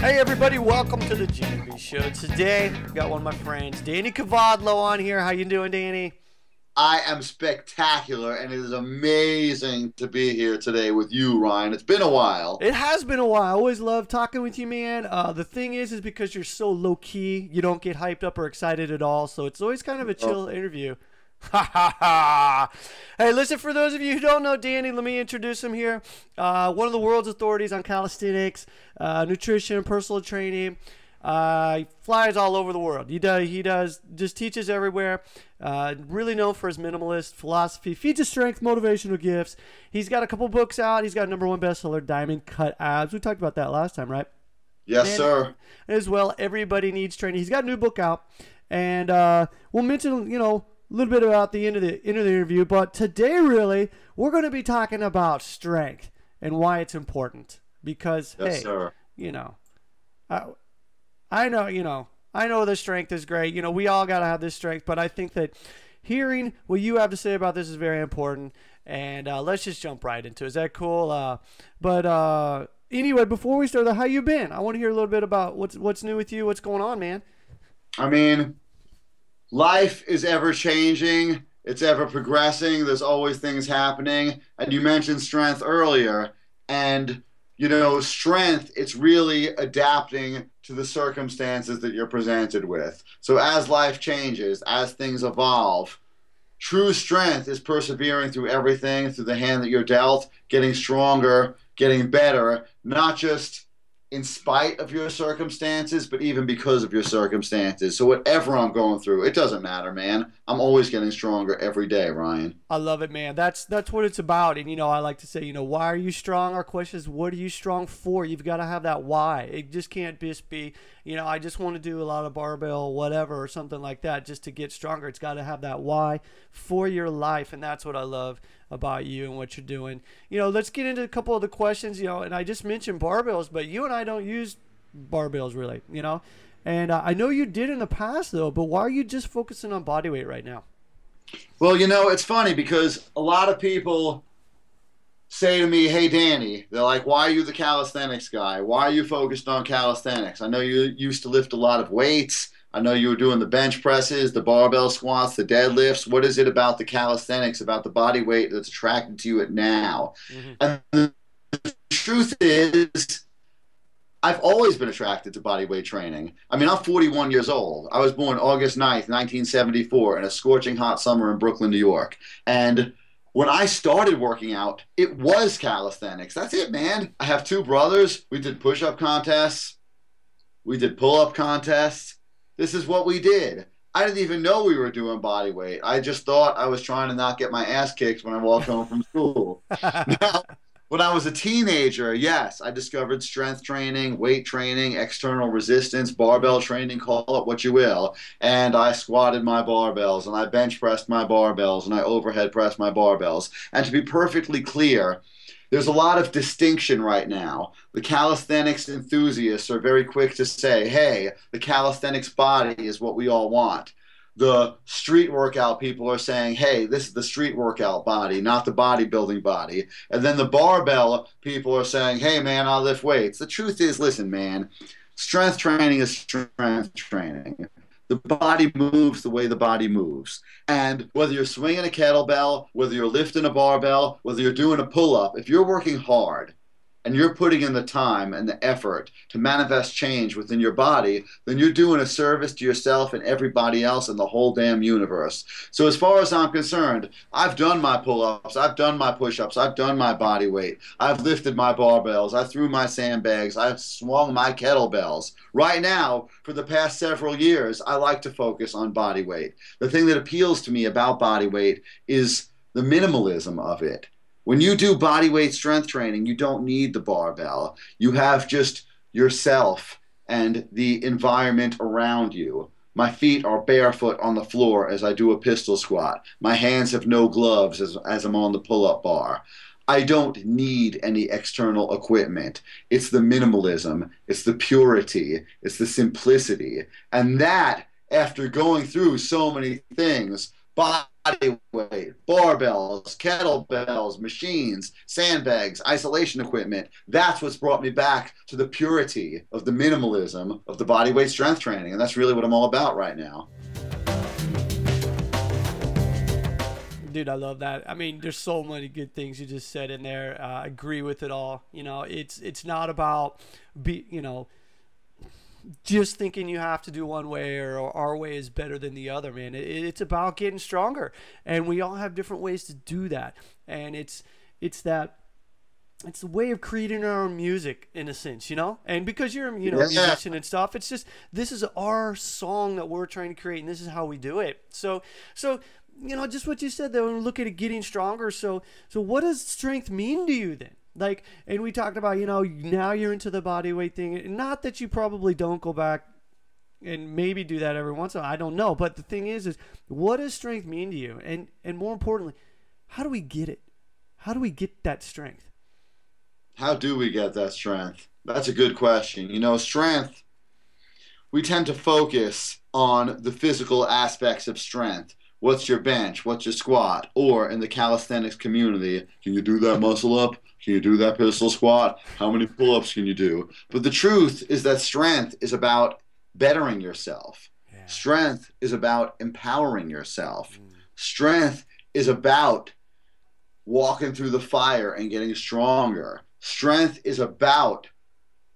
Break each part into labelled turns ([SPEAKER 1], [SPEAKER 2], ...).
[SPEAKER 1] Hey everybody, welcome to the GMB show. Today, we got one of my friends, Danny Kavadlo on here. How you doing, Danny?
[SPEAKER 2] I am spectacular, and it is amazing to be here today with you, Ryan. It's been a while.
[SPEAKER 1] It has been a while. I always love talking with you, man. Uh, the thing is, is because you're so low key, you don't get hyped up or excited at all. So it's always kind of a chill oh. interview. Ha ha ha! Hey, listen, for those of you who don't know Danny, let me introduce him here. Uh, one of the world's authorities on calisthenics, uh, nutrition, personal training. Uh, he flies all over the world. He does. He does. Just teaches everywhere. Uh, really known for his minimalist philosophy, feeds his strength, motivational gifts. He's got a couple books out. He's got number one bestseller, Diamond Cut Abs. We talked about that last time, right?
[SPEAKER 2] Yes, and, sir.
[SPEAKER 1] As well, everybody needs training. He's got a new book out, and uh, we'll mention you know a little bit about the end of the end of the interview. But today, really, we're going to be talking about strength and why it's important. Because
[SPEAKER 2] yes,
[SPEAKER 1] hey,
[SPEAKER 2] sir.
[SPEAKER 1] you know, I, I know you know I know the strength is great. You know, we all got to have this strength, but I think that hearing what you have to say about this is very important. And uh, let's just jump right into it. Is that cool? Uh, but uh, anyway, before we start, how you been? I want to hear a little bit about what's what's new with you. What's going on, man?
[SPEAKER 2] I mean, life is ever changing. It's ever progressing. There's always things happening. And you mentioned strength earlier, and you know, strength, it's really adapting to the circumstances that you're presented with. So as life changes, as things evolve, true strength is persevering through everything, through the hand that you're dealt, getting stronger, getting better, not just in spite of your circumstances, but even because of your circumstances. So whatever I'm going through, it doesn't matter, man. I'm always getting stronger every day, Ryan.
[SPEAKER 1] I love it, man. That's that's what it's about. And you know, I like to say, you know, why are you strong? Our question is, what are you strong for? You've got to have that why. It just can't just be, you know, I just want to do a lot of barbell, whatever, or something like that, just to get stronger. It's got to have that why for your life, and that's what I love about you and what you're doing. You know, let's get into a couple of the questions. You know, and I just mentioned barbells, but you and I don't use barbells really. You know, and uh, I know you did in the past though. But why are you just focusing on body weight right now?
[SPEAKER 2] Well, you know, it's funny because a lot of people say to me, "Hey, Danny," they're like, "Why are you the calisthenics guy? Why are you focused on calisthenics? I know you used to lift a lot of weights." I know you were doing the bench presses, the barbell squats, the deadlifts. What is it about the calisthenics, about the body weight that's attracted to you now? Mm-hmm. And the truth is, I've always been attracted to body weight training. I mean, I'm 41 years old. I was born August 9th, 1974, in a scorching hot summer in Brooklyn, New York. And when I started working out, it was calisthenics. That's it, man. I have two brothers. We did push up contests, we did pull up contests this is what we did. I didn't even know we were doing body weight. I just thought I was trying to not get my ass kicked when I walked home from school. now, when I was a teenager, yes, I discovered strength training, weight training, external resistance, barbell training, call it what you will. And I squatted my barbells and I bench pressed my barbells and I overhead pressed my barbells. And to be perfectly clear, there's a lot of distinction right now. The calisthenics enthusiasts are very quick to say, hey, the calisthenics body is what we all want. The street workout people are saying, hey, this is the street workout body, not the bodybuilding body. And then the barbell people are saying, hey, man, I lift weights. The truth is, listen, man, strength training is strength training. The body moves the way the body moves. And whether you're swinging a kettlebell, whether you're lifting a barbell, whether you're doing a pull up, if you're working hard, and you're putting in the time and the effort to manifest change within your body, then you're doing a service to yourself and everybody else in the whole damn universe. So, as far as I'm concerned, I've done my pull ups, I've done my push ups, I've done my body weight, I've lifted my barbells, I threw my sandbags, I've swung my kettlebells. Right now, for the past several years, I like to focus on body weight. The thing that appeals to me about body weight is the minimalism of it when you do body weight strength training, you don't need the barbell. You have just yourself and the environment around you. My feet are barefoot on the floor as I do a pistol squat. My hands have no gloves as, as I'm on the pull up bar. I don't need any external equipment. It's the minimalism, it's the purity, it's the simplicity. And that, after going through so many things, body body weight, barbells, kettlebells, machines, sandbags, isolation equipment. That's what's brought me back to the purity of the minimalism of the body weight strength training. And that's really what I'm all about right now.
[SPEAKER 1] Dude, I love that. I mean, there's so many good things you just said in there. Uh, I agree with it all. You know, it's it's not about be you know just thinking you have to do one way or, or our way is better than the other, man. It, it's about getting stronger, and we all have different ways to do that. And it's it's that it's a way of creating our own music in a sense, you know. And because you're you know
[SPEAKER 2] Yeah.
[SPEAKER 1] musician and stuff, it's just this is our song that we're trying to create, and this is how we do it. So so you know just what you said though, and look at it getting stronger. So so what does strength mean to you then? Like, and we talked about you know now you're into the body weight thing. Not that you probably don't go back and maybe do that every once in a while. I don't know, but the thing is, is what does strength mean to you? And and more importantly, how do we get it? How do we get that strength?
[SPEAKER 2] How do we get that strength? That's a good question. You know, strength, we tend to focus on the physical aspects of strength. What's your bench? What's your squat? Or in the calisthenics community, can you do that muscle up? Can you do that pistol squat? How many pull ups can you do? But the truth is that strength is about bettering yourself.
[SPEAKER 1] Yeah.
[SPEAKER 2] Strength is about empowering yourself. Mm. Strength is about walking through the fire and getting stronger. Strength is about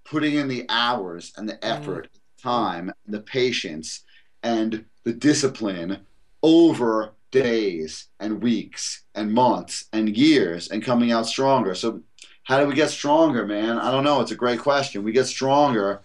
[SPEAKER 2] putting in the hours and the mm. effort, time, the patience, and the discipline over days and weeks and months and years and coming out stronger. So, how do we get stronger, man? I don't know. It's a great question. We get stronger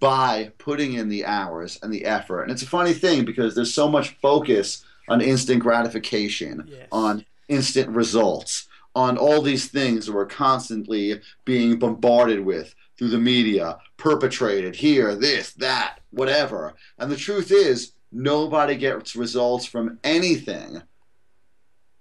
[SPEAKER 2] by putting in the hours and the effort. And it's a funny thing because there's so much focus on instant gratification,
[SPEAKER 1] Yes.
[SPEAKER 2] on instant results, on all these things that we're constantly being bombarded with through the media, perpetrated here, this, that, whatever. And the truth is, nobody gets results from anything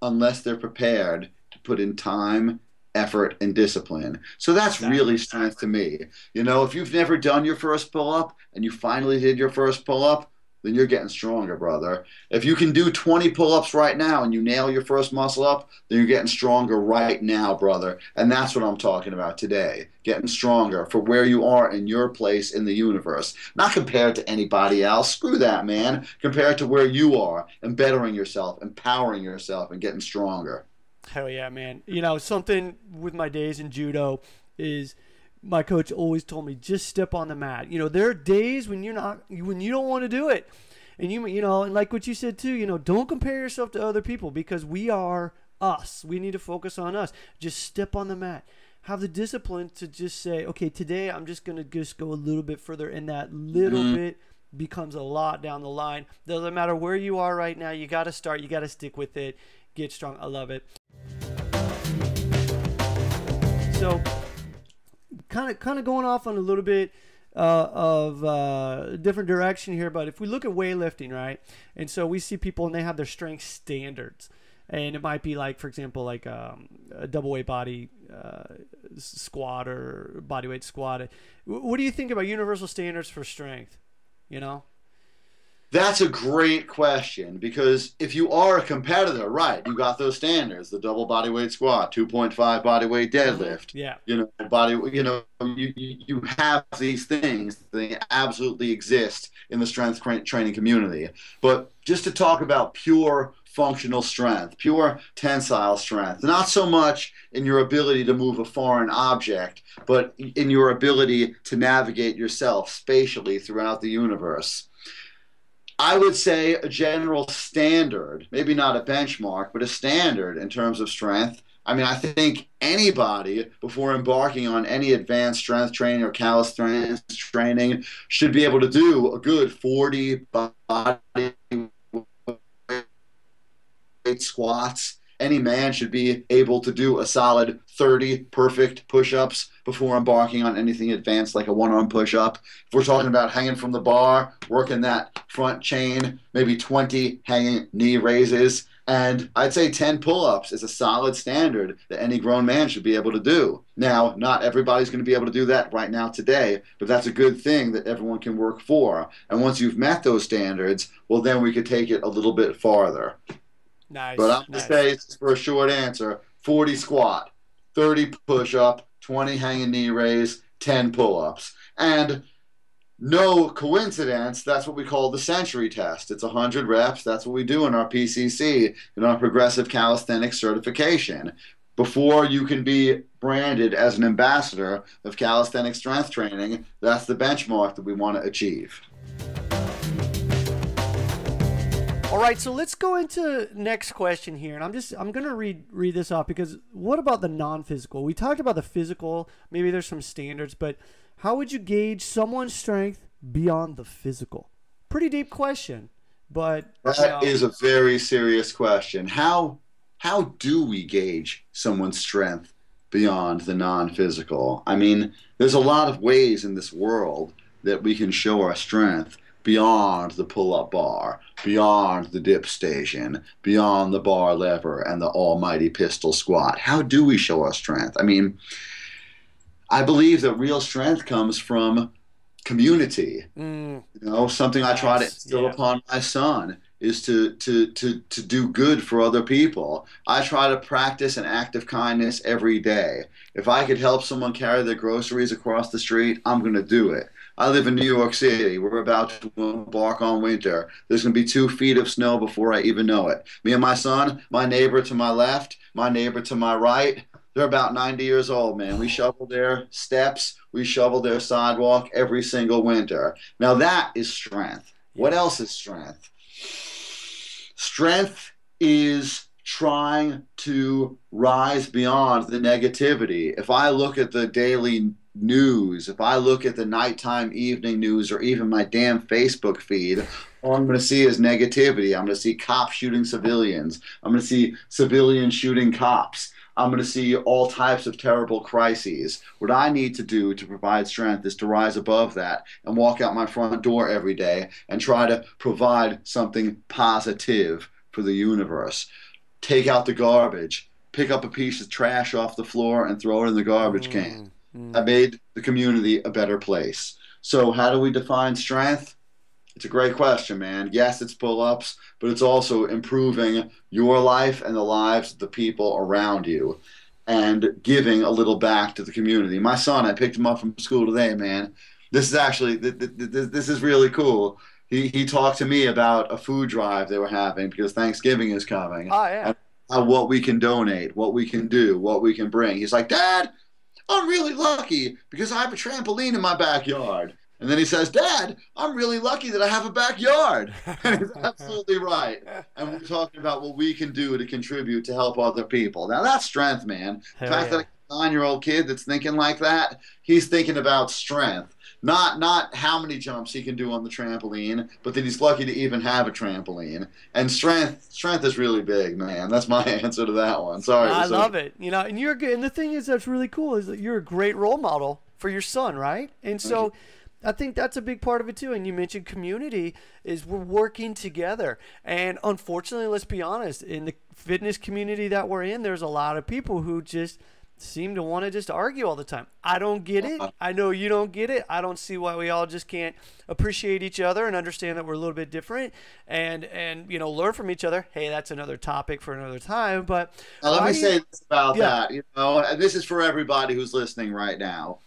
[SPEAKER 2] unless they're prepared to put in time, effort, and discipline. So that's
[SPEAKER 1] Exactly.
[SPEAKER 2] really strength to me. You know, if you've never done your first pull up and you finally did your first pull up, then you're getting stronger, brother. If you can do 20 pull ups right now and you nail your first muscle up, then you're getting stronger right now, brother. And that's what I'm talking about today. Getting stronger for where you are in your place in the universe. Not compared to anybody else. Screw that, man. Compared to where you are and bettering yourself, empowering yourself, and getting stronger.
[SPEAKER 1] Hell yeah, man. You know, something with my days in judo is my coach always told me just step on the mat. You know, there are days when you're not when you don't want to do it. And you you know, and like what you said too, you know, don't compare yourself to other people because we are us. We need to focus on us. Just step on the mat. Have the discipline to just say, okay, today I'm just going to just go a little bit further and that little
[SPEAKER 2] Mhm.
[SPEAKER 1] bit becomes a lot down the line. Doesn't matter where you are right now, you got to start, you got to stick with it. Get strong. I love it. So, kind of kind of going off on a little bit uh, of uh, different direction here, but if we look at weightlifting, right, and so we see people and they have their strength standards, and it might be like, for example, like um, a double weight body uh, squat or body weight squat. What do you think about universal standards for strength? You know,
[SPEAKER 2] That's a great question because if you are a competitor, right, you got those standards: the double body weight squat, 2.5 body weight deadlift,
[SPEAKER 1] yeah,
[SPEAKER 2] you know, body, you know, you, you you have these things. They absolutely exist in the strength training community. But just to talk about pure functional strength, pure tensile strength, not so much in your ability to move a foreign object, but in your ability to navigate yourself spatially throughout the universe. I would say a general standard, maybe not a benchmark, but a standard in terms of strength. I mean, I think anybody before embarking on any advanced strength training or calisthenics training should be able to do a good 40 body weight squats. Any man should be able to do a solid 30 perfect push ups before embarking on anything advanced like a one arm push up. If we're talking about hanging from the bar, working that front chain, maybe 20 hanging knee raises, and I'd say 10 pull ups is a solid standard that any grown man should be able to do. Now, not everybody's going to be able to do that right now today, but that's a good thing that everyone can work for. And once you've met those standards, well, then we could take it a little bit farther.
[SPEAKER 1] Nice.
[SPEAKER 2] But I'm
[SPEAKER 1] nice.
[SPEAKER 2] gonna say for a short answer: 40 squat, 30 push up, 20 hanging knee raise, 10 pull ups, and no coincidence, that's what we call the century test. It's 100 reps. That's what we do in our PCC, in our progressive calisthenics certification. Before you can be branded as an ambassador of calisthenic strength training, that's the benchmark that we want to achieve.
[SPEAKER 1] All right, so let's go into next question here, and I'm just I'm gonna read read this off because what about the non-physical? We talked about the physical. Maybe there's some standards, but how would you gauge someone's strength beyond the physical? Pretty deep question, but
[SPEAKER 2] That
[SPEAKER 1] you know,
[SPEAKER 2] is a very serious question. How how do we gauge someone's strength beyond the non-physical? I mean, there's a lot of ways in this world that we can show our strength beyond the pull-up bar, beyond the dip station, beyond the bar lever and the almighty pistol squat. How do we show our strength? I mean, I believe that real strength comes from community.
[SPEAKER 1] mm,
[SPEAKER 2] You know, something I try to
[SPEAKER 1] Yes,
[SPEAKER 2] instill
[SPEAKER 1] yeah.
[SPEAKER 2] upon my son is to, to to to do good for other people. I try to practice an act of kindness every day. If I could help someone carry their groceries across the street, I'm going to do it. I live in New York City. We're about to embark on winter. There's going to be two feet of snow before I even know it. Me and my son, my neighbor to my left, my neighbor to my right, they're about 90 years old, man. We shovel their steps, we shovel their sidewalk every single winter. Now that is strength. What else is strength? Strength is trying to rise beyond the negativity. If I look at the daily news, if I look at the nighttime evening news or even my damn Facebook feed, all I'm going to see is negativity. I'm going to see cops shooting civilians. I'm going to see civilians shooting cops. I'm going to see all types of terrible crises. What I need to do to provide strength is to rise above that and walk out my front door every day and try to provide something positive for the universe. Take out the garbage, pick up a piece of trash off the floor and throw it in the garbage mm. can.
[SPEAKER 1] Mm,
[SPEAKER 2] I made the community a better place. So, how do we define strength? It's a great question, man. Yes, it's pull ups, but it's also improving your life and the lives of the people around you and giving a little back to the community. My son, I picked him up from school today, man. This is actually, th- th- th- this is really cool. He, he talked to me about a food drive they were having because Thanksgiving is coming
[SPEAKER 1] oh yeah,
[SPEAKER 2] uh, what we can donate, what we can do, what we can bring. He's like, Dad, I'm really lucky because I have a trampoline in my backyard. And then he says, Dad, I'm really lucky that I have a backyard. And he's absolutely right. And we're talking about what we can do to contribute to help other people. Now that's strength, man. The fact
[SPEAKER 1] yeah.
[SPEAKER 2] that a nine year old kid that's thinking like that, he's thinking about strength. Not not how many jumps he can do on the trampoline, but that he's lucky to even have a trampoline. And strength strength is really big, man. That's my answer to that one. Sorry.
[SPEAKER 1] I love it. You know, and you're good. And the thing is, that's really cool is that you're a great role model for your son, right? And so, I think that's a big part of it too. And you mentioned community is we're working together. And unfortunately, let's be honest, in the fitness community that we're in, there's a lot of people who just seem to want to just argue all the time. I don't get it. Uh-huh. I know you don't get it. I don't see why we all just can't appreciate each other and understand that we're a little bit different and and you know learn from each other. Hey, that's another topic for another time, but
[SPEAKER 2] Now, let me
[SPEAKER 1] you-
[SPEAKER 2] say this about
[SPEAKER 1] Yeah.
[SPEAKER 2] that. You know, and this is for everybody who's listening right now,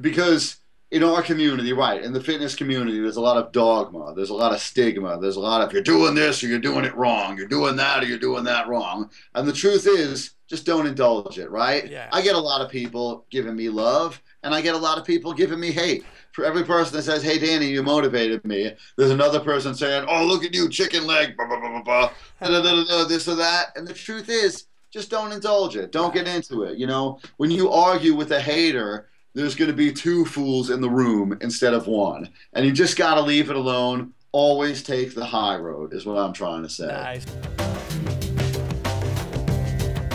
[SPEAKER 2] because in our community, right, in the fitness community, there's a lot of dogma, there's a lot of stigma, there's a lot of you're doing this or you're doing it wrong, you're doing that or you're doing that wrong. And the truth is, just don't indulge it, right?
[SPEAKER 1] Yeah.
[SPEAKER 2] I get a lot of people giving me love, and I get a lot of people giving me hate. For every person that says, "Hey, Danny, you motivated me," there's another person saying, "Oh, look at you, chicken leg, blah, blah, blah, blah, blah, this or that." And the truth is, just don't indulge it. Don't get into it. You know, when you argue with a hater, there's going to be two fools in the room instead of one, and you just got to leave it alone. Always take the high road, is what I'm trying to say.
[SPEAKER 1] Nice.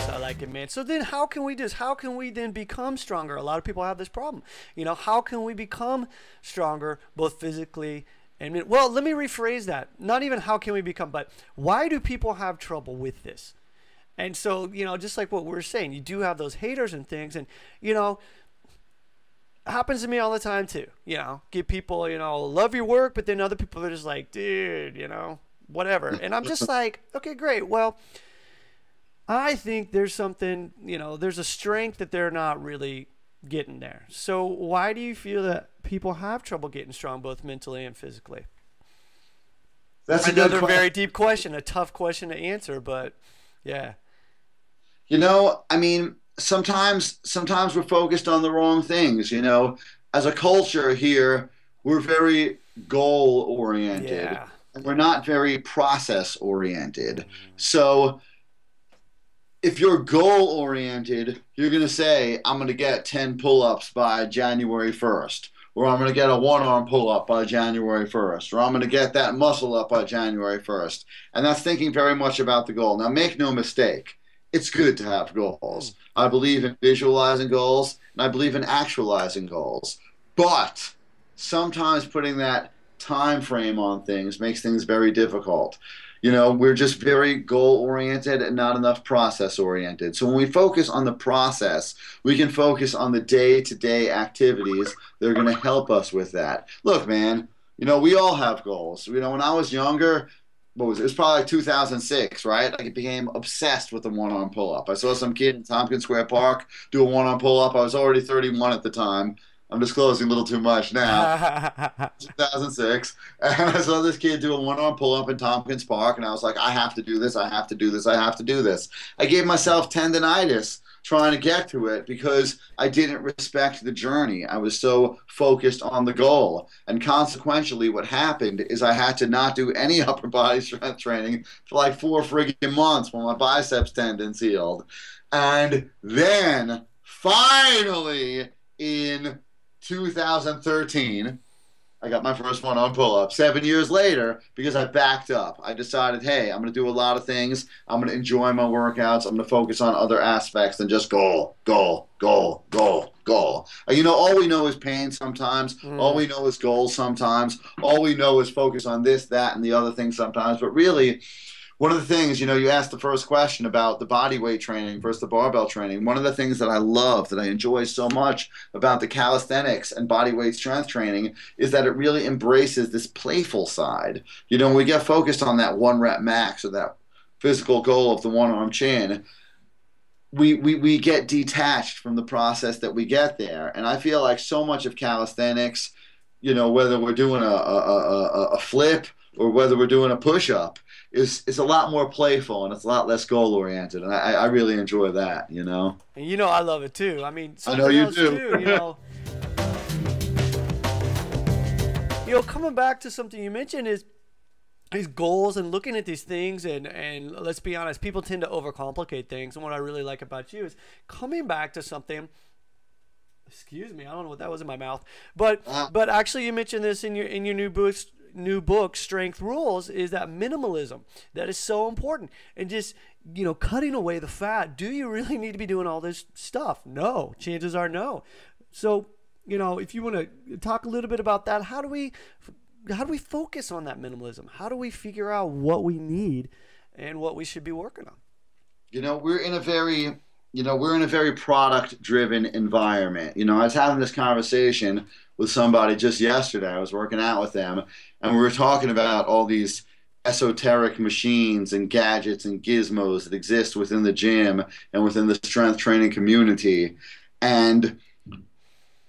[SPEAKER 1] I like it, man. So then, how can we do this? How can we then become stronger? A lot of people have this problem. You know, how can we become stronger, both physically and well? Let me rephrase that. Not even how can we become, but why do people have trouble with this? And so, you know, just like what we're saying, you do have those haters and things, and you know, happens to me all the time too. You know, get people, you know, love your work, but then other people are just like, dude, you know, whatever. And I'm just like, okay, great. Well, I think there's something, you know, there's a strength that they're not really getting there. So why do you feel that people have trouble getting strong both mentally and physically?
[SPEAKER 2] That's
[SPEAKER 1] another very deep question, a tough question to answer, but yeah.
[SPEAKER 2] You know, I mean, sometimes sometimes we're focused on the wrong things, you know. As a culture here, we're very goal oriented.
[SPEAKER 1] Yeah.
[SPEAKER 2] We're not very process oriented. Mm-hmm. So if you're goal oriented, you're going to say, I'm going to get 10 pull ups by January 1st, or I'm going to get a one arm pull up by January 1st, or I'm going to get that muscle up by January 1st. And that's thinking very much about the goal. Now, make no mistake, it's good to have goals. I believe in visualizing goals, and I believe in actualizing goals. But sometimes putting that time frame on things makes things very difficult. You know, we're just very goal oriented and not enough process oriented. So when we focus on the process, we can focus on the day to day activities that are going to help us with that. Look, man, you know, we all have goals. You know, when I was younger, what was it? it was probably like 2006, right? Like I became obsessed with the one arm pull up. I saw some kid in Tompkins Square Park do a one arm pull up. I was already 31 at the time. I'm disclosing a little too much now. 2006, and I saw this kid do a one-arm pull-up in Tompkins Park, and I was like, I have to do this. I have to do this. I have to do this. I gave myself tendonitis trying to get to it because I didn't respect the journey. I was so focused on the goal. And consequently, what happened is I had to not do any upper body strength training for like four friggin' months when my biceps tendons healed. And then finally, in 2013, I got my first one on pull up. Seven years later, because I backed up, I decided, hey, I'm going to do a lot of things. I'm going to enjoy my workouts. I'm going to focus on other aspects than just goal, goal, goal, goal, goal. You know, all we know is pain sometimes. Mm. All we know is goals sometimes. All we know is focus on this, that, and the other thing sometimes. But really, one of the things, you know, you asked the first question about the body weight training versus the barbell training. One of the things that I love, that I enjoy so much about the calisthenics and body weight strength training is that it really embraces this playful side. You know, when we get focused on that one rep max or that physical goal of the one arm chin, we, we, we get detached from the process that we get there. And I feel like so much of calisthenics, you know, whether we're doing a, a, a, a flip or whether we're doing a push up, is is a lot more playful and it's a lot less goal oriented, and I, I really enjoy that. You know.
[SPEAKER 1] And you know I love it too. I mean,
[SPEAKER 2] I know you do.
[SPEAKER 1] Too, you know. you know, coming back to something you mentioned is these goals and looking at these things and and let's be honest people tend to overcomplicate things and what i really like about you is coming back to something excuse me i don't know what that was in my mouth but uh, but actually you mentioned this in your in your new books new book, Strength Rules, is that minimalism. That is so important. And just, you know, cutting away the fat. Do you really need to be doing all this stuff? No. Chances are no. So, you know, if you want to talk a little bit about that, how do we how do we focus on that minimalism? How do we figure out what we need and what we should be working on?
[SPEAKER 2] You know, we're in a very you know, we're in a very product driven environment. You know, I was having this conversation with somebody just yesterday. I was working out with them, and we were talking about all these esoteric machines and gadgets and gizmos that exist within the gym and within the strength training community. And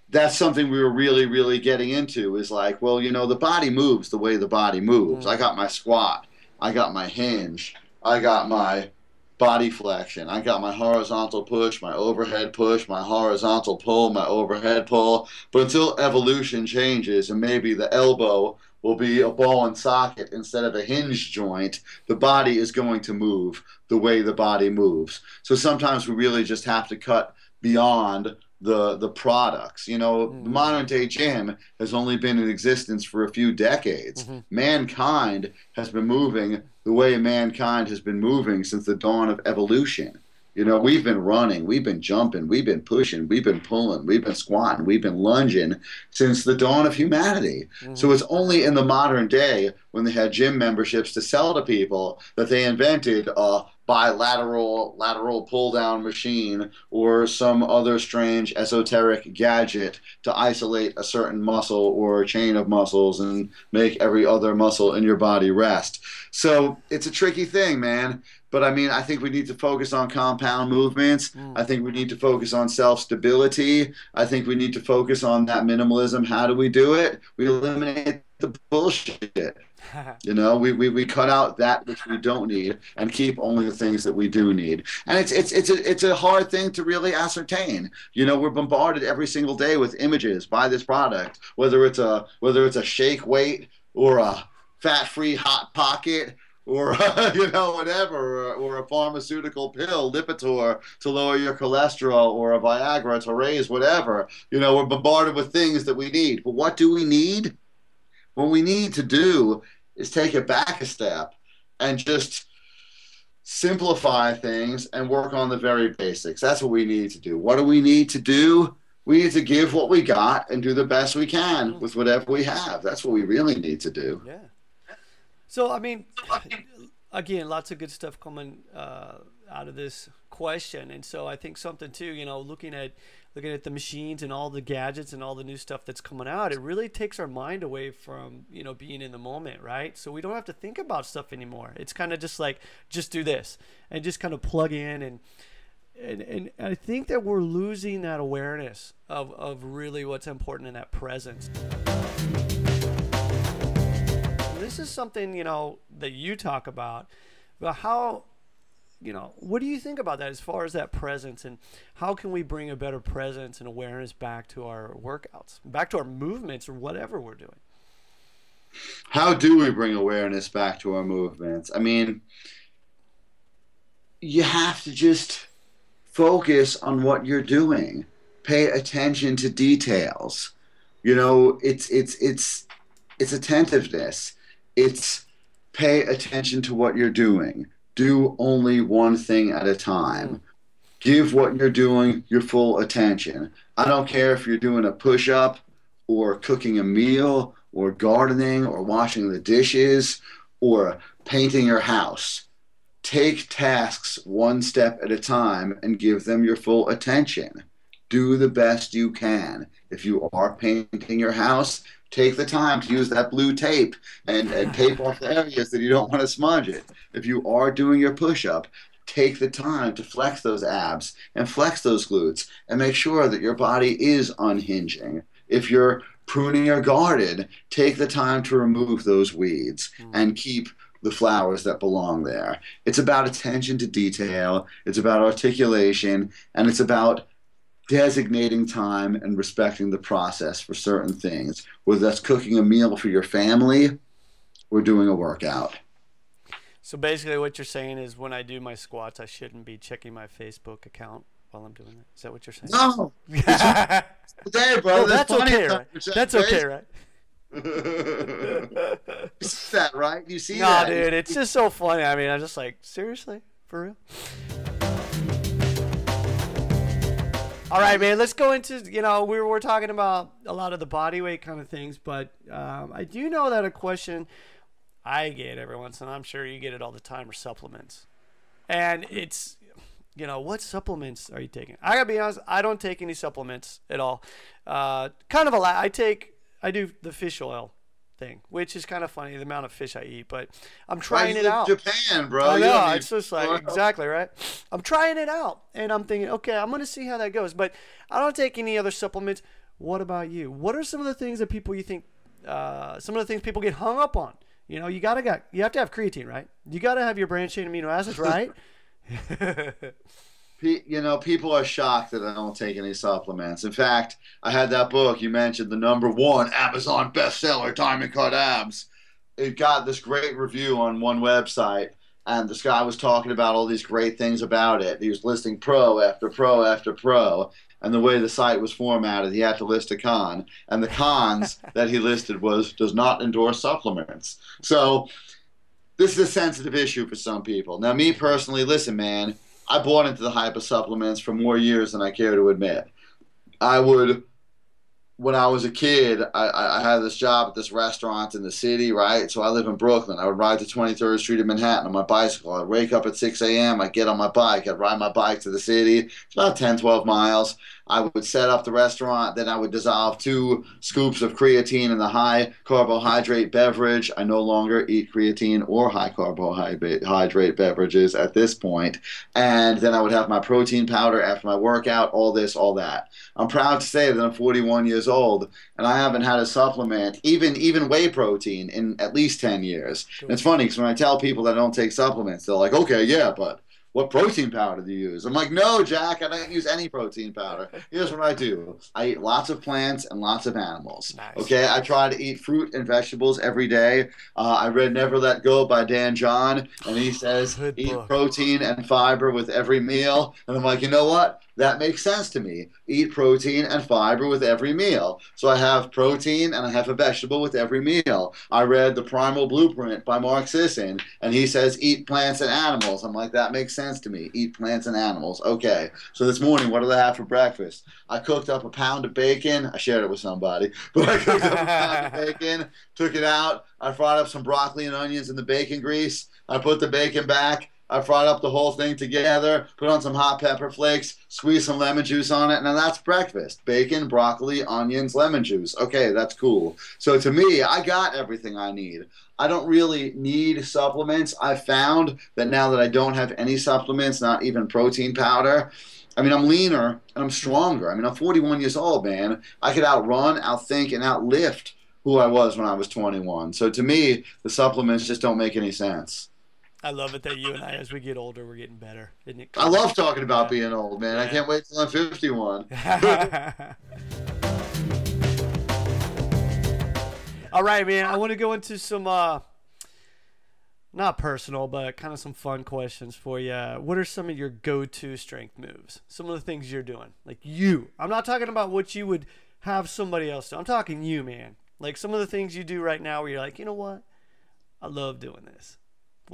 [SPEAKER 2] that's something we were really, really getting into is like, well, you know, the body moves the way the body moves. Mm. I got my squat, I got my hinge, I got my body flexion. I got my horizontal push, my overhead push, my horizontal pull, my overhead pull. But until evolution changes and maybe the elbow will be a ball and socket instead of a hinge joint, the body is going to move the way the body moves. So sometimes we really just have to cut beyond the the products. You know, mm-hmm. the modern day gym has only been in existence for a few decades. Mm-hmm. Mankind has been moving the way mankind has been moving since the dawn of evolution. You know, we've been running, we've been jumping, we've been pushing, we've been pulling, we've been squatting, we've been lunging since the dawn of humanity. Mm-hmm. So it's only in the modern day when they had gym memberships to sell to people that they invented a bilateral lateral pull down machine or some other strange esoteric gadget to isolate a certain muscle or chain of muscles and make every other muscle in your body rest. So it's a tricky thing, man. But I mean, I think we need to focus on compound movements. Mm. I think we need to focus on self stability. I think we need to focus on that minimalism. How do we do it? We eliminate the bullshit. you know, we, we, we cut out that which we don't need and keep only the things that we do need. And it's it's it's a it's a hard thing to really ascertain. You know, we're bombarded every single day with images by this product, whether it's a whether it's a shake weight or a fat free hot pocket or you know whatever, or, a pharmaceutical pill, Lipitor, to lower your cholesterol, or a Viagra to raise whatever. You know, we're bombarded with things that we need. But what do we need? What we need to do is take it back a step and just simplify things and work on the very basics. That's what we need to do. What do we need to do? We need to give what we got and do the best we can with whatever we have. That's what we really need to do.
[SPEAKER 1] Yeah. So I mean, again, lots of good stuff coming uh, out of this question, and so I think something too. You know, looking at looking at the machines and all the gadgets and all the new stuff that's coming out, it really takes our mind away from you know being in the moment, right? So we don't have to think about stuff anymore. It's kind of just like just do this and just kind of plug in and. And, and I think that we're losing that awareness of, of really what's important in that presence this is something you know that you talk about, but how you know what do you think about that as far as that presence and how can we bring a better presence and awareness back to our workouts back to our movements or whatever we're doing?
[SPEAKER 2] How do we bring awareness back to our movements? I mean you have to just focus on what you're doing. Pay attention to details. You know it's it's it's it's attentiveness. It's pay attention to what you're doing. Do only one thing at a time. Hmm. Give what you're doing your full attention. I don't care if you're doing a push up or cooking a meal or gardening or washing the dishes or painting your house. Take tasks one step at a time and give them your full attention. Do the best you can. If you are painting your house, take the time to use that blue tape and, and tape off the areas that you don't want to smudge it. If you are doing your push up, take the time to flex those abs and flex those glutes and make sure that your body is unhinging. If you're pruning your garden, take the time to remove those weeds mm. and keep the flowers that belong there. It's about attention to detail, it's about articulation, and it's about designating time and respecting the process for certain things, whether that's cooking a meal for your family or doing a workout.
[SPEAKER 1] So basically, what you're saying is when I do my squats, I shouldn't be checking my Facebook account while I'm doing it. Is that what you're saying?
[SPEAKER 2] No. there, bro.
[SPEAKER 1] No, that's okay, right? That's okay, right?
[SPEAKER 2] you see that, right? You see
[SPEAKER 1] no,
[SPEAKER 2] that?
[SPEAKER 1] No, dude, it's just so funny. I mean, I'm just like, seriously, for real. All right, man. Let's go into you know we were, we talking about a lot of the body weight kind of things, but um, I do know that a question I get every once, and I'm sure you get it all the time, are supplements, and it's you know what supplements are you taking? I gotta be honest, I don't take any supplements at all. Uh, kind of a lot. I take I do the fish oil thing, which is kind of funny the amount of fish I eat. But I'm trying
[SPEAKER 2] it
[SPEAKER 1] out.
[SPEAKER 2] Japan, bro.
[SPEAKER 1] I know. It's just like exactly right. I'm trying it out, and I'm thinking, okay, I'm gonna see how that goes. But I don't take any other supplements. What about you? What are some of the things that people you think? Uh, some of the things people get hung up on. You know, you gotta got you have to have creatine, right? You gotta have your branched chain amino acids, right?
[SPEAKER 2] you know, people are shocked that I don't take any supplements. In fact, I had that book you mentioned, the number one Amazon bestseller, Diamond Cut Abs. It got this great review on one website, and this guy was talking about all these great things about it. He was listing pro after pro after pro, and the way the site was formatted, he had to list a con, and the cons that he listed was does not endorse supplements. So this is a sensitive issue for some people. Now, me personally, listen, man I bought into the hyper supplements for more years than I care to admit. I would when I was a kid, I, I had this job at this restaurant in the city, right? So I live in Brooklyn. I would ride to 23rd Street in Manhattan on my bicycle. I'd wake up at 6 a.m. I'd get on my bike. I'd ride my bike to the city. It's about 10, 12 miles. I would set up the restaurant. Then I would dissolve two scoops of creatine in the high carbohydrate beverage. I no longer eat creatine or high carbohydrate beverages at this point. And then I would have my protein powder after my workout, all this, all that. I'm proud to say that I'm 41 years old and I haven't had a supplement, even even whey protein, in at least 10 years. And it's funny because when I tell people that I don't take supplements, they're like, okay, yeah, but what protein powder do you use? I'm like, no, Jack, I don't use any protein powder. Here's what I do I eat lots of plants and lots of animals. Nice. Okay, I try to eat fruit and vegetables every day. Uh, I read Never Let Go by Dan John, and he says, eat protein and fiber with every meal. And I'm like, you know what? That makes sense to me. Eat protein and fiber with every meal. So I have protein and I have a vegetable with every meal. I read The Primal Blueprint by Mark Sisson, and he says eat plants and animals. I'm like, that makes sense to me. Eat plants and animals. Okay. So this morning, what did I have for breakfast? I cooked up a pound of bacon. I shared it with somebody, but I cooked up a pound of bacon, took it out. I fried up some broccoli and onions in the bacon grease. I put the bacon back. I fried up the whole thing together, put on some hot pepper flakes, squeeze some lemon juice on it, and that's breakfast. Bacon, broccoli, onions, lemon juice. Okay, that's cool. So to me, I got everything I need. I don't really need supplements. I found that now that I don't have any supplements, not even protein powder, I mean, I'm leaner and I'm stronger. I mean, I'm 41 years old, man. I could outrun, outthink, and outlift who I was when I was 21. So to me, the supplements just don't make any sense.
[SPEAKER 1] I love it that you and I, as we get older, we're getting better. Isn't it?
[SPEAKER 2] I love talking about yeah. being old, man. Yeah. I can't wait till I'm 51.
[SPEAKER 1] All right, man. I want to go into some, uh, not personal, but kind of some fun questions for you. What are some of your go-to strength moves? Some of the things you're doing, like you. I'm not talking about what you would have somebody else do. I'm talking you, man. Like some of the things you do right now, where you're like, you know what? I love doing this.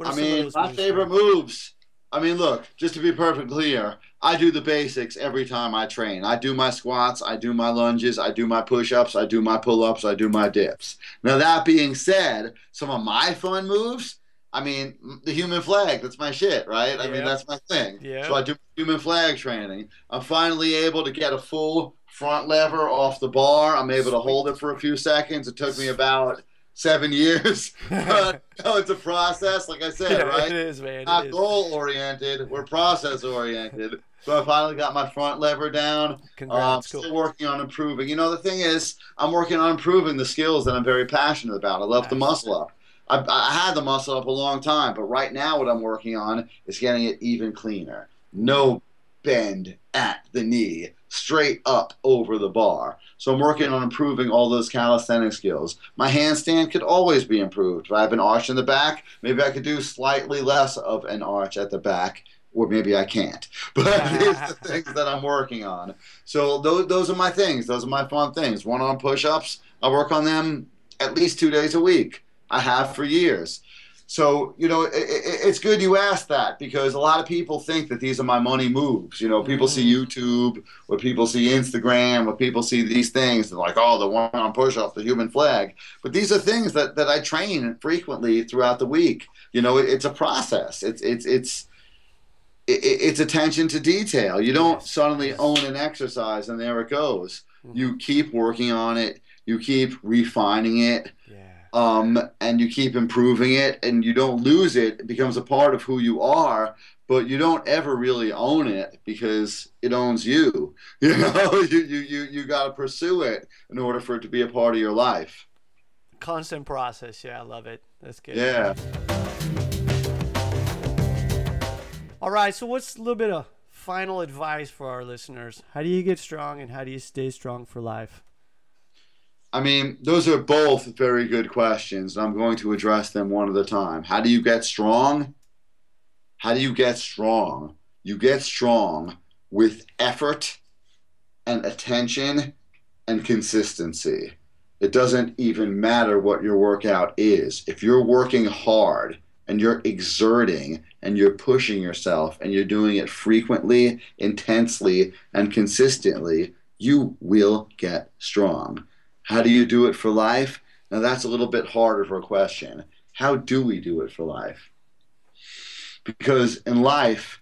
[SPEAKER 2] I mean, my favorite moves. I mean, look, just to be perfectly clear, I do the basics every time I train. I do my squats, I do my lunges, I do my push ups, I do my pull ups, I do my dips. Now, that being said, some of my fun moves, I mean, the human flag, that's my shit, right? I mean, that's my thing. Yeah. So I do human flag training. I'm finally able to get a full front lever off the bar. I'm able to hold it for a few seconds. It took me about seven years. but no, it's a process, like I said, right?
[SPEAKER 1] it is, man.
[SPEAKER 2] Not goal oriented, we're process oriented. So I finally got my front lever down. Congrats, um, I'm still cool. working on improving. You know, the thing is, I'm working on improving the skills that I'm very passionate about. I love nice. the muscle up. I, I had the muscle up a long time, but right now what I'm working on is getting it even cleaner. No bend at the knee, straight up over the bar. So I'm working on improving all those calisthenic skills. My handstand could always be improved. If I have an arch in the back, maybe I could do slightly less of an arch at the back, or maybe I can't. But these are the things that I'm working on. So those, those are my things. Those are my fun things. One on push ups, I work on them at least two days a week. I have for years. So, you know, it, it, it's good you asked that because a lot of people think that these are my money moves. You know, people mm-hmm. see YouTube or people see Instagram or people see these things. They're like, oh, the one on push up, the human flag. But these are things that, that I train frequently throughout the week. You know, it, it's a process. It's, it's, it's, it's attention to detail. You don't suddenly own an exercise and there it goes. Mm-hmm. You keep working on it. You keep refining it um, and you keep improving it and you don't lose it. It becomes a part of who you are, but you don't ever really own it because it owns you. You know, you you you, you got to pursue it in order for it to be a part of your life.
[SPEAKER 1] Constant process. Yeah, I love it. That's good.
[SPEAKER 2] Yeah.
[SPEAKER 1] All right. So, what's a little bit of final advice for our listeners? How do you get strong and how do you stay strong for life?
[SPEAKER 2] I mean, those are both very good questions, and I'm going to address them one at a time. How do you get strong? How do you get strong? You get strong with effort and attention and consistency. It doesn't even matter what your workout is. If you're working hard and you're exerting and you're pushing yourself and you're doing it frequently, intensely, and consistently, you will get strong. How do you do it for life? Now, that's a little bit harder for a question. How do we do it for life? Because in life,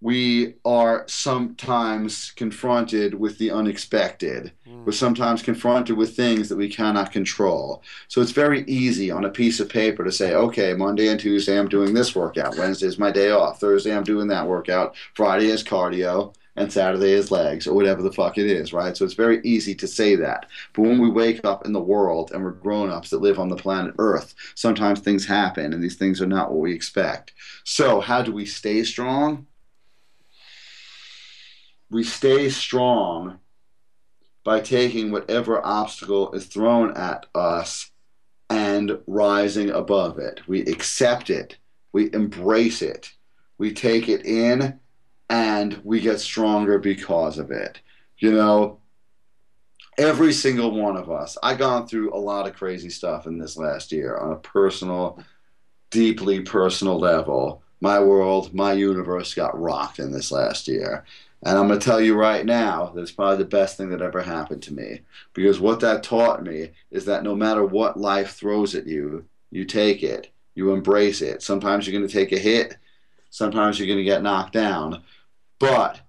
[SPEAKER 2] we are sometimes confronted with the unexpected. Mm. We're sometimes confronted with things that we cannot control. So it's very easy on a piece of paper to say, okay, Monday and Tuesday I'm doing this workout. Wednesday is my day off. Thursday I'm doing that workout. Friday is cardio. And Saturday is legs, or whatever the fuck it is, right? So it's very easy to say that. But when we wake up in the world and we're grown ups that live on the planet Earth, sometimes things happen and these things are not what we expect. So, how do we stay strong? we stay strong by taking whatever obstacle is thrown at us and rising above it. We accept it, we embrace it, we take it in, and we get stronger because of it. You know, every single one of us, I've gone through a lot of crazy stuff in this last year on a personal, deeply personal level. My world, my universe got rocked in this last year. And I'm going to tell you right now that it's probably the best thing that ever happened to me. Because what that taught me is that no matter what life throws at you, you take it, you embrace it. Sometimes you're going to take a hit, sometimes you're going to get knocked down. But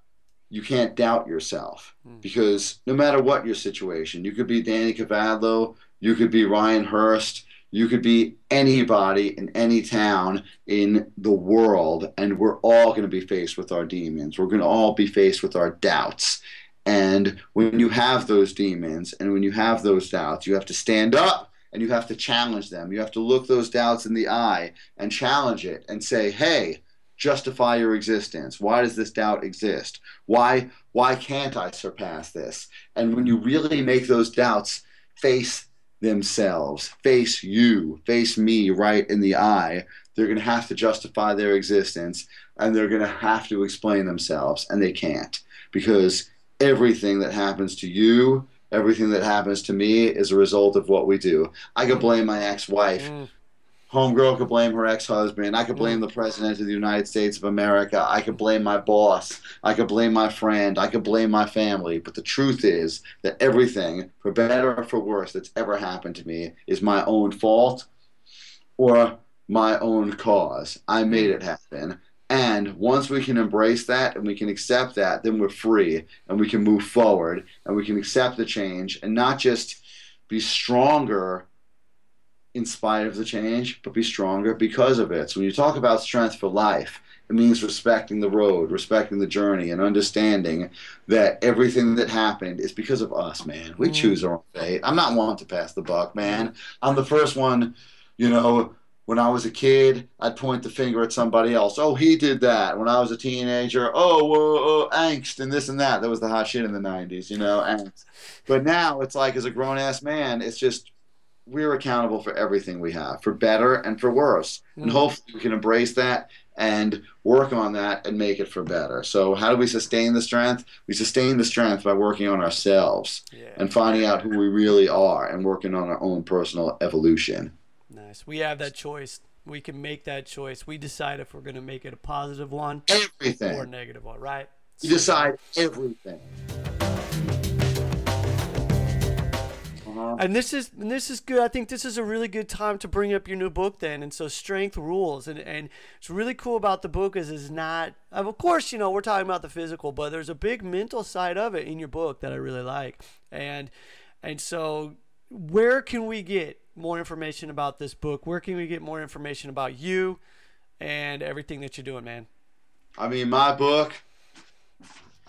[SPEAKER 2] you can't doubt yourself hmm. because no matter what your situation, you could be Danny Kavadlo, you could be Ryan Hurst, you could be anybody in any town in the world, and we're all going to be faced with our demons. We're going to all be faced with our doubts. And when you have those demons and when you have those doubts, you have to stand up and you have to challenge them. You have to look those doubts in the eye and challenge it and say, hey, justify your existence. Why does this doubt exist? Why why can't I surpass this? And when you really make those doubts face themselves, face you, face me right in the eye, they're going to have to justify their existence and they're going to have to explain themselves, and they can't because everything that happens to you, everything that happens to me is a result of what we do. I could blame my ex wife. Mm homegirl could blame her ex-husband. I could mm. blame the president of the united states of america. I could blame my boss. I could blame my friend. I could blame my family. But the truth is that everything for better or for worse that's ever happened to me is my own fault or my own cause. I made it happen. And once we can embrace that and we can accept that then we're free and we can move forward and we can accept the change and not just be stronger in spite of the change, but be stronger because of it. So when you talk about strength for life, it means respecting the road, respecting the journey, and understanding that everything that happened is because of us, man. We mm. choose our own fate. I'm not one to pass the buck, man. I'm the first one, you know, when I was a kid, I'd point the finger at somebody else. Oh, he did that. When I was a teenager, oh, uh, uh, angst and this and that. That was the hot shit in the 90s, you know, angst. But now it's like, as a grown ass man, it's just we're accountable for everything we have, for better and for worse. Mm-hmm. And hopefully we can embrace that and work on that and make it for better. So how do we sustain the strength? We sustain the strength by working on ourselves yeah. and finding out who we really are and working on our own personal evolution.
[SPEAKER 1] Nice. We have that choice. We can make that choice. We decide if we're going to make it a positive one
[SPEAKER 2] everything.
[SPEAKER 1] or a negative one, right?
[SPEAKER 2] You decide everything. Uh-huh.
[SPEAKER 1] And this is and this is good. I think this is a really good time to bring up your new book then. And so strength rules. And and it's really cool about the book is is not of course, you know, we're talking about the physical, but there's a big mental side of it in your book that I really like. And and so where can we get more information about this book? Where can we get more information about you and everything that you're doing, man?
[SPEAKER 2] I mean, my book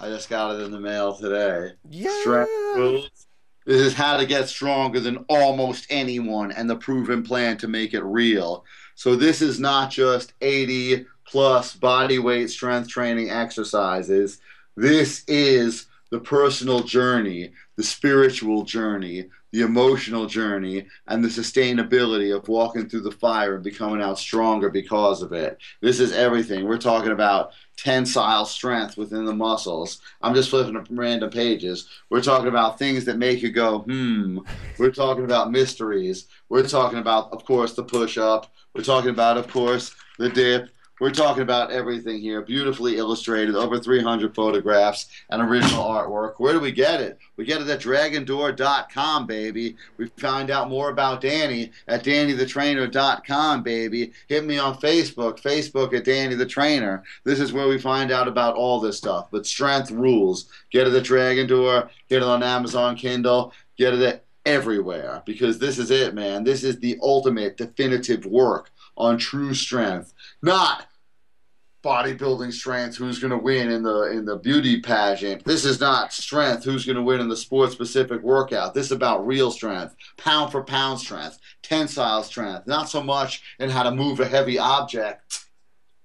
[SPEAKER 2] I just got it in the mail today.
[SPEAKER 1] Yeah. Strength rules
[SPEAKER 2] this is how to get stronger than almost anyone and the proven plan to make it real. So this is not just 80 plus body weight strength training exercises. This is the personal journey, the spiritual journey, the emotional journey, and the sustainability of walking through the fire and becoming out stronger because of it. This is everything. We're talking about tensile strength within the muscles. I'm just flipping up random pages. We're talking about things that make you go, hmm. We're talking about mysteries. We're talking about, of course, the push up. We're talking about, of course, the dip. We're talking about everything here. Beautifully illustrated, over 300 photographs and original artwork. Where do we get it? We get it at dragondoor.com, baby. We find out more about Danny at dannythetrainer.com, baby. Hit me on Facebook, Facebook at Danny the Trainer. This is where we find out about all this stuff. But strength rules. Get it at Dragon Door, get it on Amazon Kindle, get it at everywhere because this is it, man. This is the ultimate definitive work on true strength, not bodybuilding strength who's going to win in the in the beauty pageant. This is not strength who's going to win in the sport specific workout. This is about real strength pound for pound strength tensile strength. Not so much in how to move a heavy object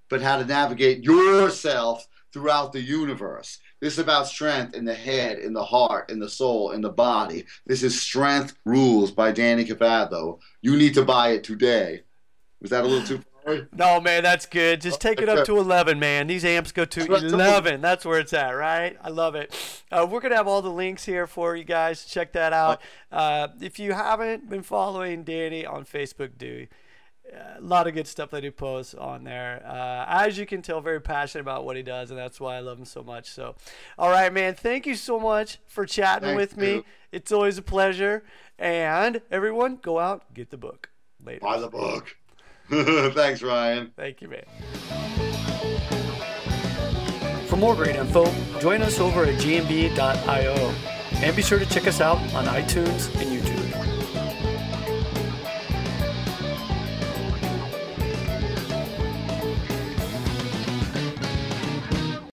[SPEAKER 2] but how to navigate yourself throughout the universe. This is about strength in the head in the heart in the soul in the body. This is strength rules by Danny Kavadlo. You need to buy it today. Was that a little too
[SPEAKER 1] No, man, that's good. Just take it up to 11, man. These amps go to 11. That's where it's at, right? I love it. Uh, we're going to have all the links here for you guys. Check that out. Uh, if you haven't been following Danny on Facebook, do. Uh, a lot of good stuff that he posts on there. Uh, as you can tell, very passionate about what he does, and that's why I love him so much. So, all right, man, thank you so much for chatting
[SPEAKER 2] Thank
[SPEAKER 1] with me.
[SPEAKER 2] you.
[SPEAKER 1] It's always a pleasure. And everyone, go out, get the book. Later.
[SPEAKER 2] Buy the book. Thanks, Ryan.
[SPEAKER 1] Thank you, man. For more great info, join us over at gmb.io and be sure to check us out on iTunes and YouTube.